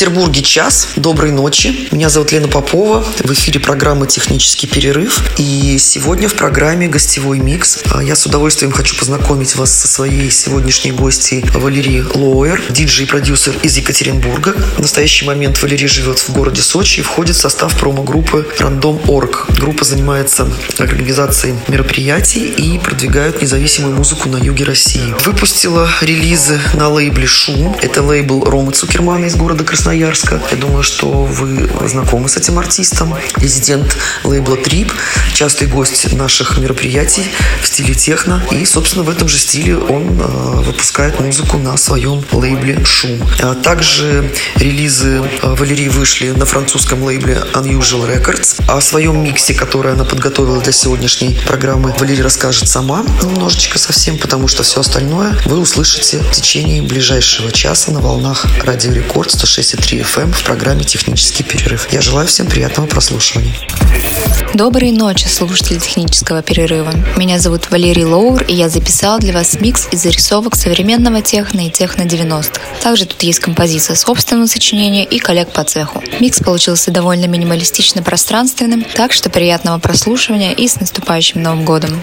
Санкт-Петербурге час. Доброй ночи. Меня зовут Лена Попова. В эфире программа «Технический перерыв». И сегодня в программе «Гостевой микс». А Я с удовольствием хочу познакомить вас со своей сегодняшней гостьей Валерии Лоуэр, диджей-продюсер из Екатеринбурга. В настоящий момент Валерия живет в городе Сочи и входит в состав промо-группы Random.org. Группа занимается организацией мероприятий и продвигает независимую музыку на юге России. Выпустила релизы на лейбле «Шум». Это лейбл Ромы Цукермана из города Красноярска. Я думаю, что вы знакомы с этим артистом. Резидент лейбла Трип, частый гость наших мероприятий в стиле техно. И, собственно, в этом же стиле он э, выпускает музыку на своем лейбле Шум. А также релизы э, Валерии вышли на французском лейбле Unusual Records. О своем миксе, который она подготовила для сегодняшней программы, Валерия расскажет сама немножечко совсем, потому что все остальное вы услышите в течение ближайшего часа на волнах Радио Рекорд 106,3 FM в программе «Технический перерыв». Я желаю всем приятного прослушивания. Доброй ночи, слушатели технического перерыва. Меня зовут Валерий Лоур, и я записал для вас микс из зарисовок современного техно и техно 90-х. Также тут есть композиция собственного сочинения и коллег по цеху. Микс получился довольно минималистично пространственным, так что приятного прослушивания и с наступающим Новым годом.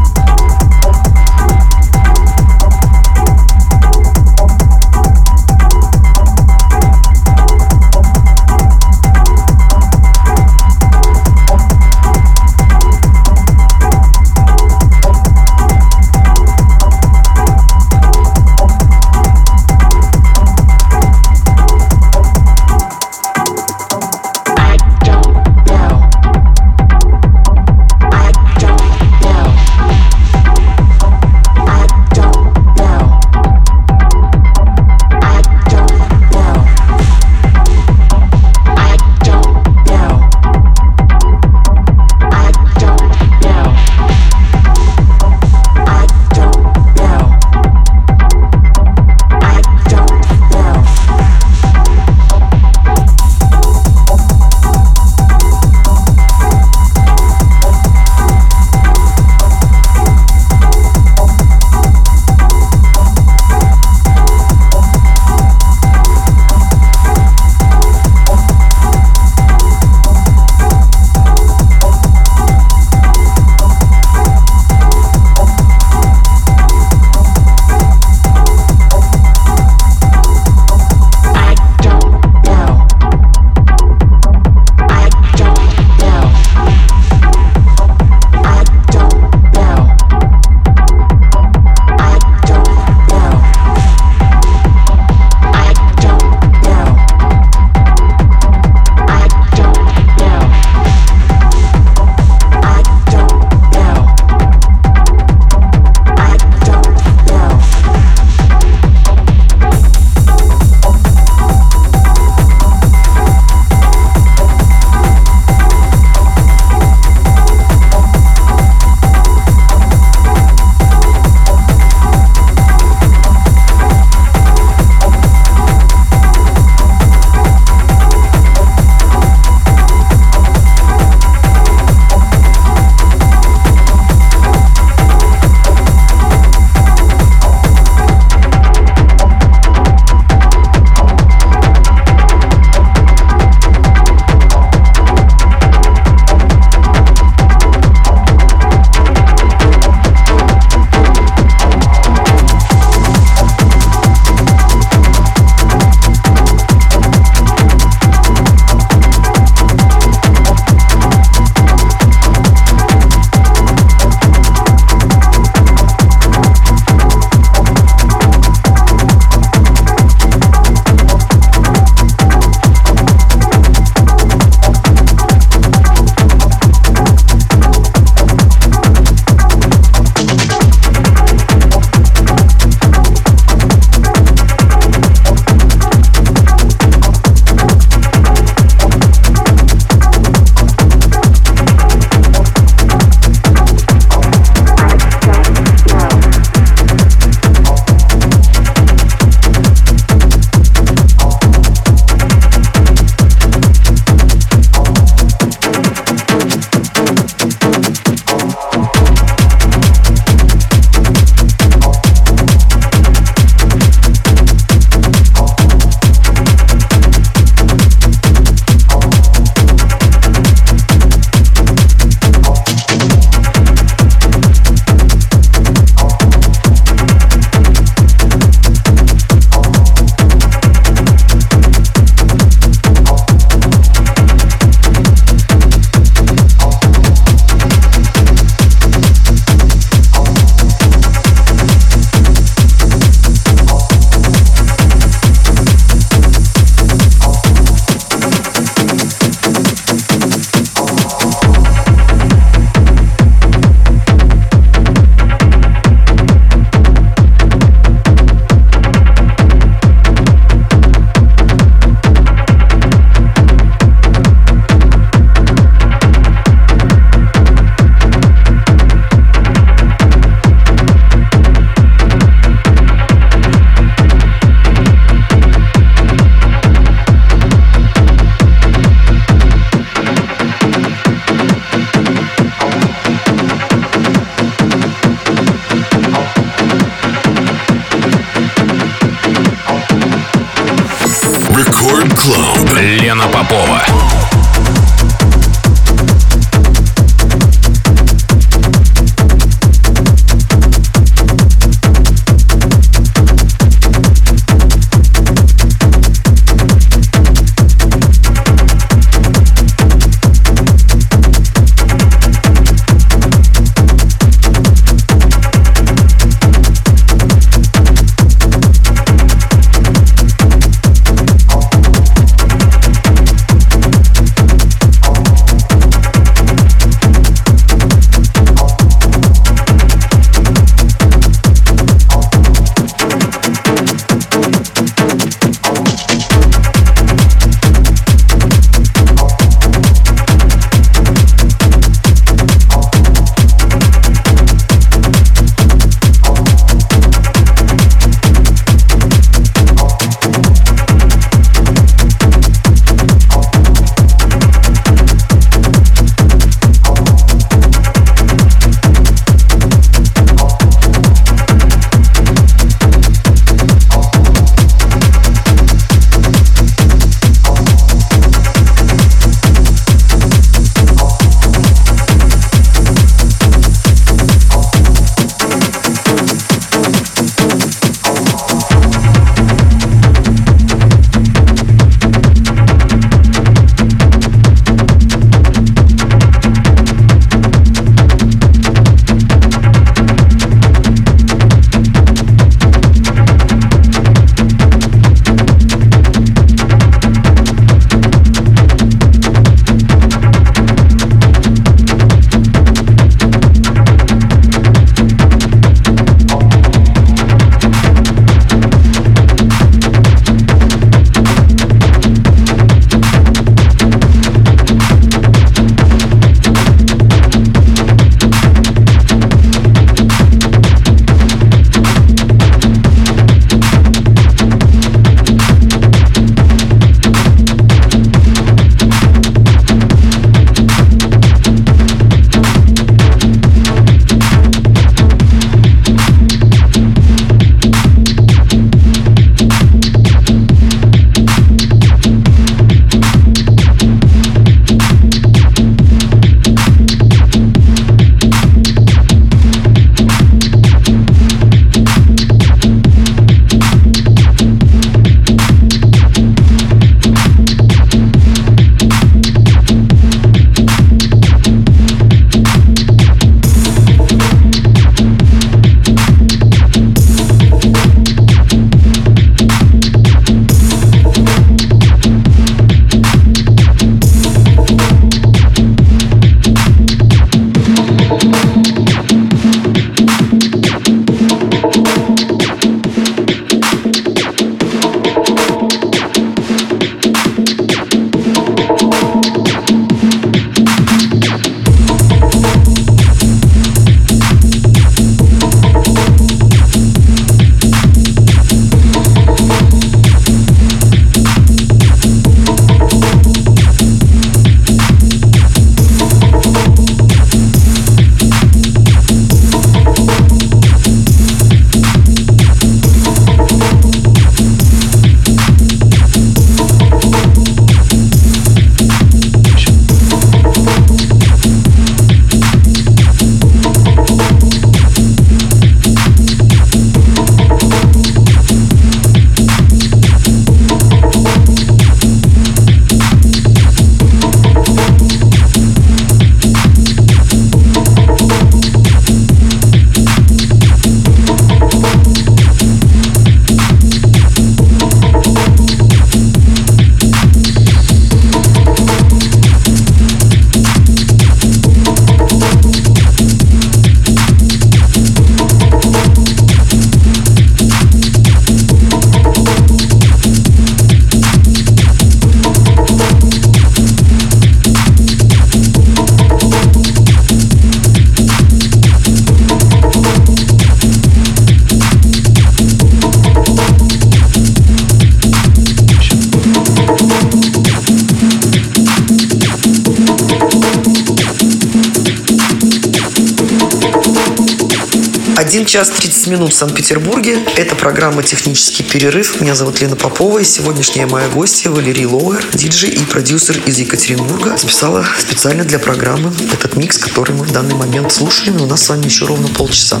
30 минут в Санкт-Петербурге. Это программа «Технический перерыв». Меня зовут Лена Попова, и сегодняшняя моя гостья Валерий Лоуэр, диджей и продюсер из Екатеринбурга, записала специально для программы этот микс, который мы в данный момент слушаем, и у нас с вами еще ровно полчаса.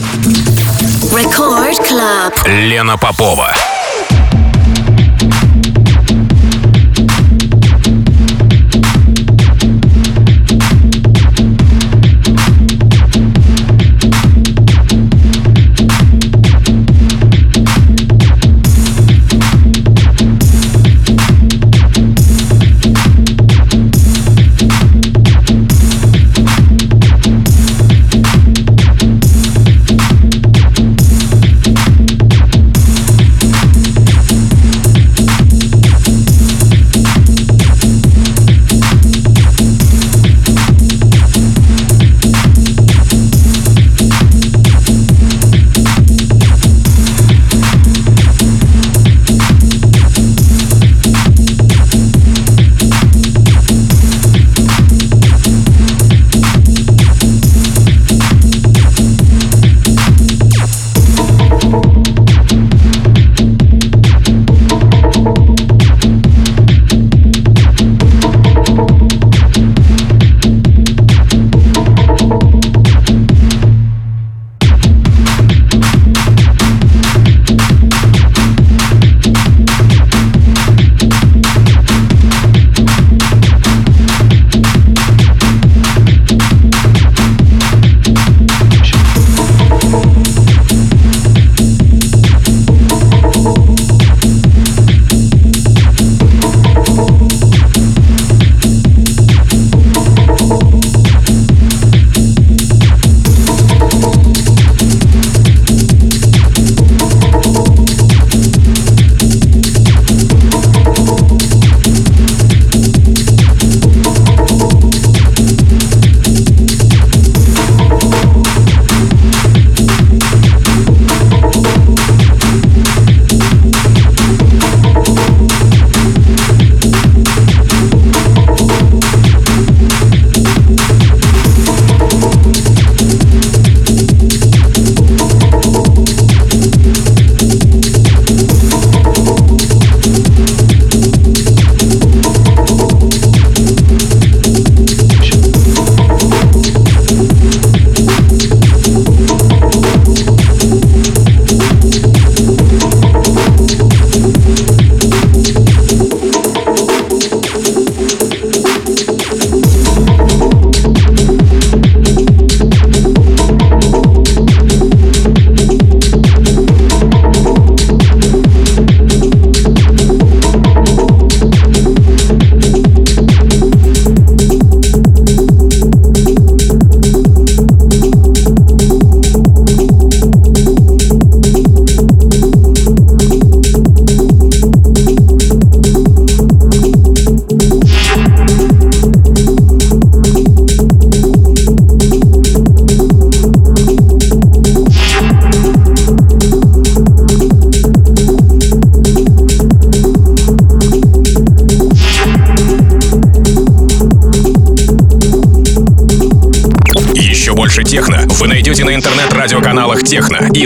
Record Club. Лена Попова.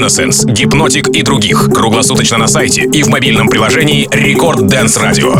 Innocence, Гипнотик и других. Круглосуточно на сайте и в мобильном приложении Record Dance Radio.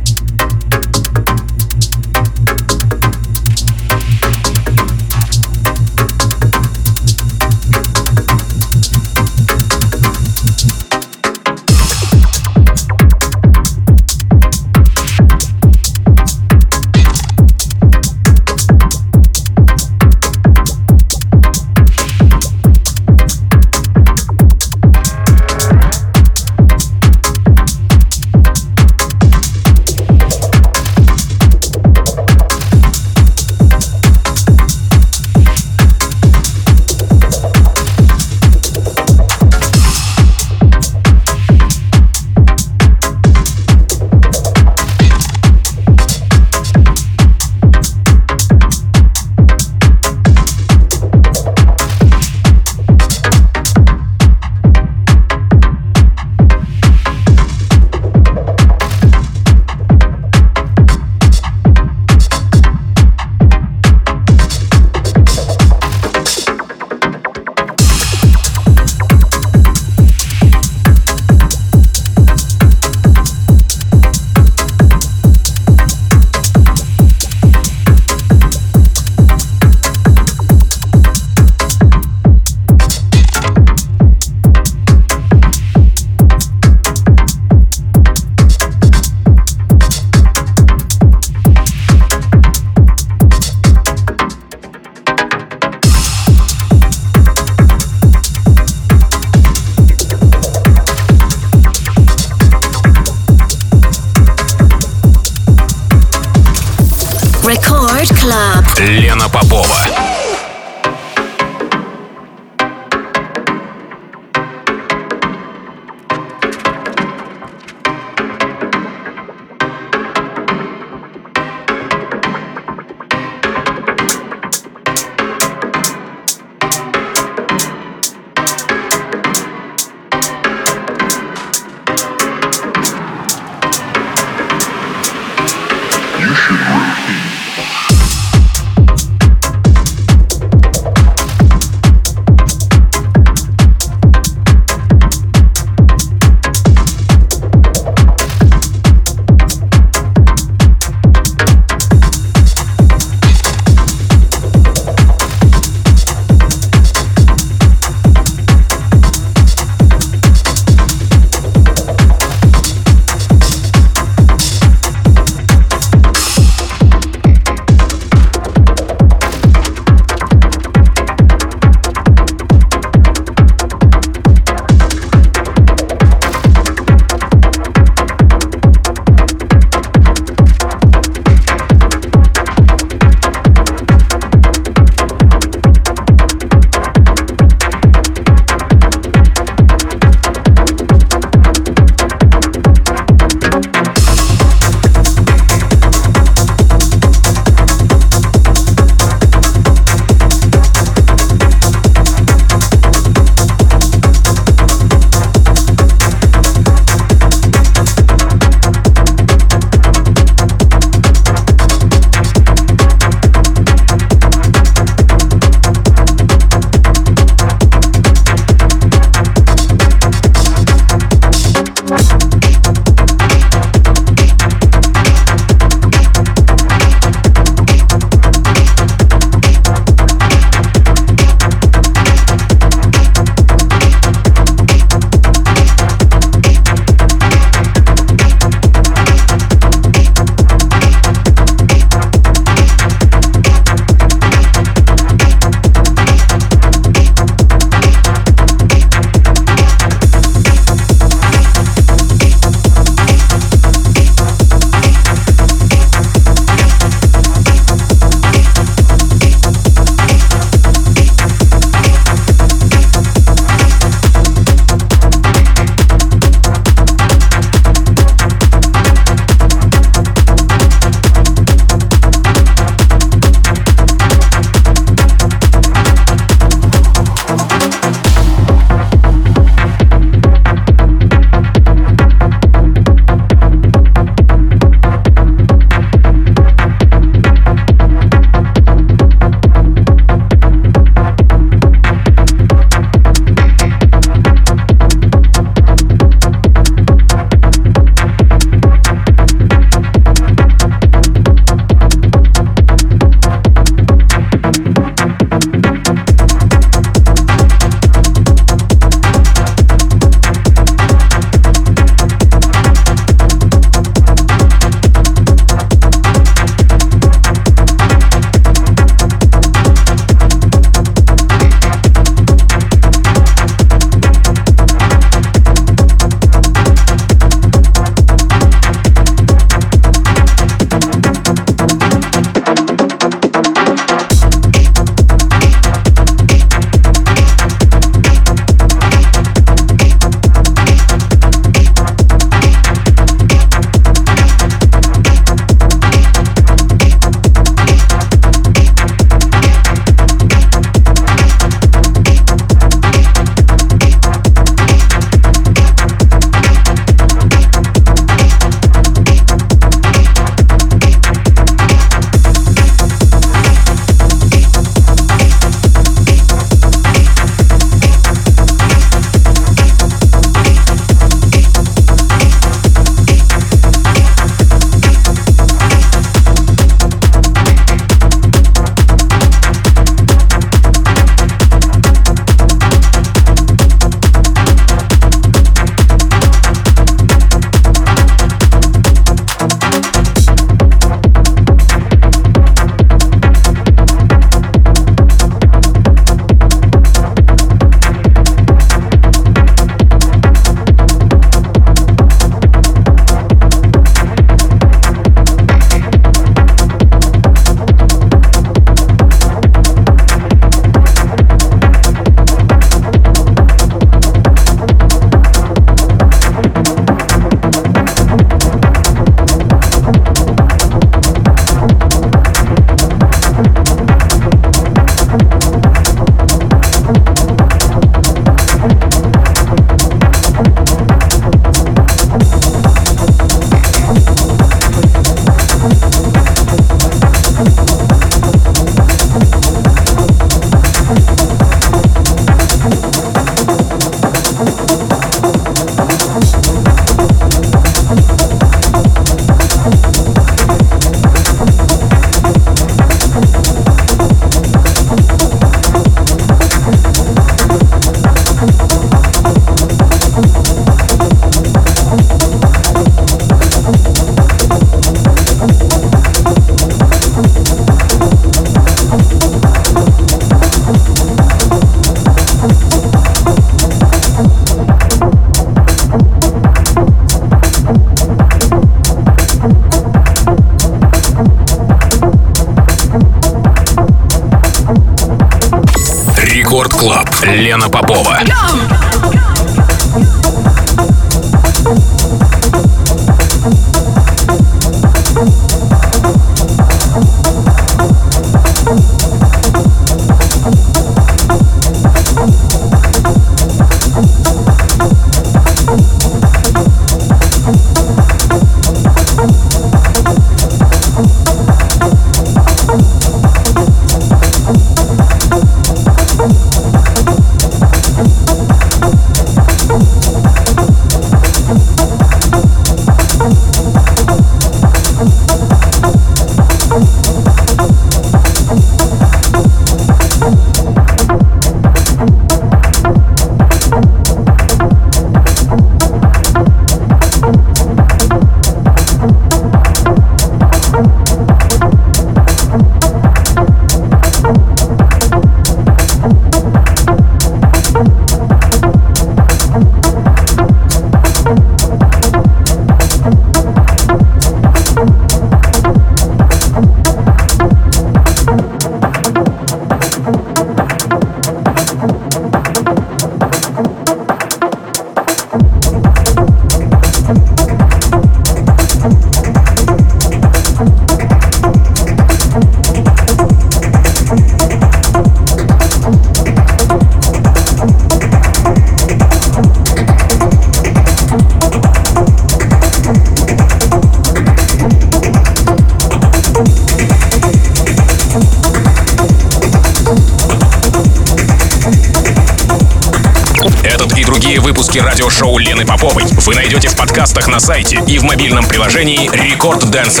Рекорд Дэнс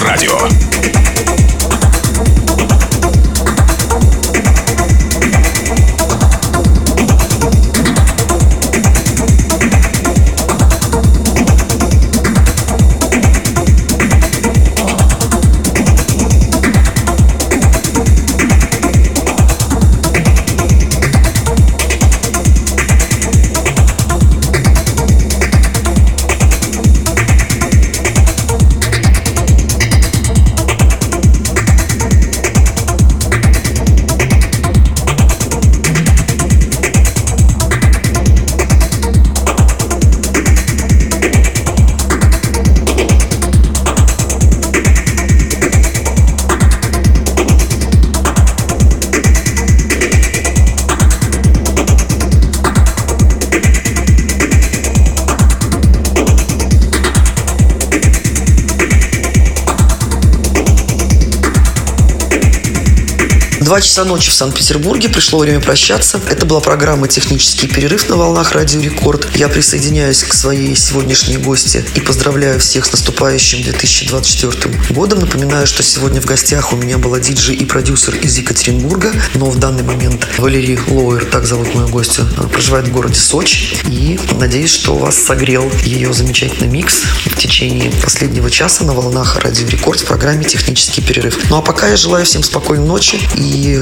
Два часа ночи в Санкт-Петербурге. Пришло время прощаться. Это была программа «Технический перерыв» на волнах Радио Рекорд. Я присоединяюсь к своей сегодняшней гости и поздравляю всех с наступающим 2024 годом. Напоминаю, что сегодня в гостях у меня была диджей и продюсер из Екатеринбурга, но в данный момент Валерий Лоер, так зовут мою гостью, проживает в городе Сочи. И надеюсь, что вас согрел ее замечательный микс в течение последнего часа на волнах Радио Рекорд в программе «Технический перерыв». Ну а пока я желаю всем спокойной ночи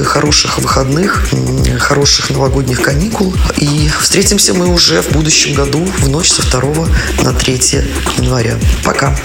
хороших выходных, хороших новогодних каникул. И встретимся мы уже в будущем году в ночь со 2 на 3 января. Пока.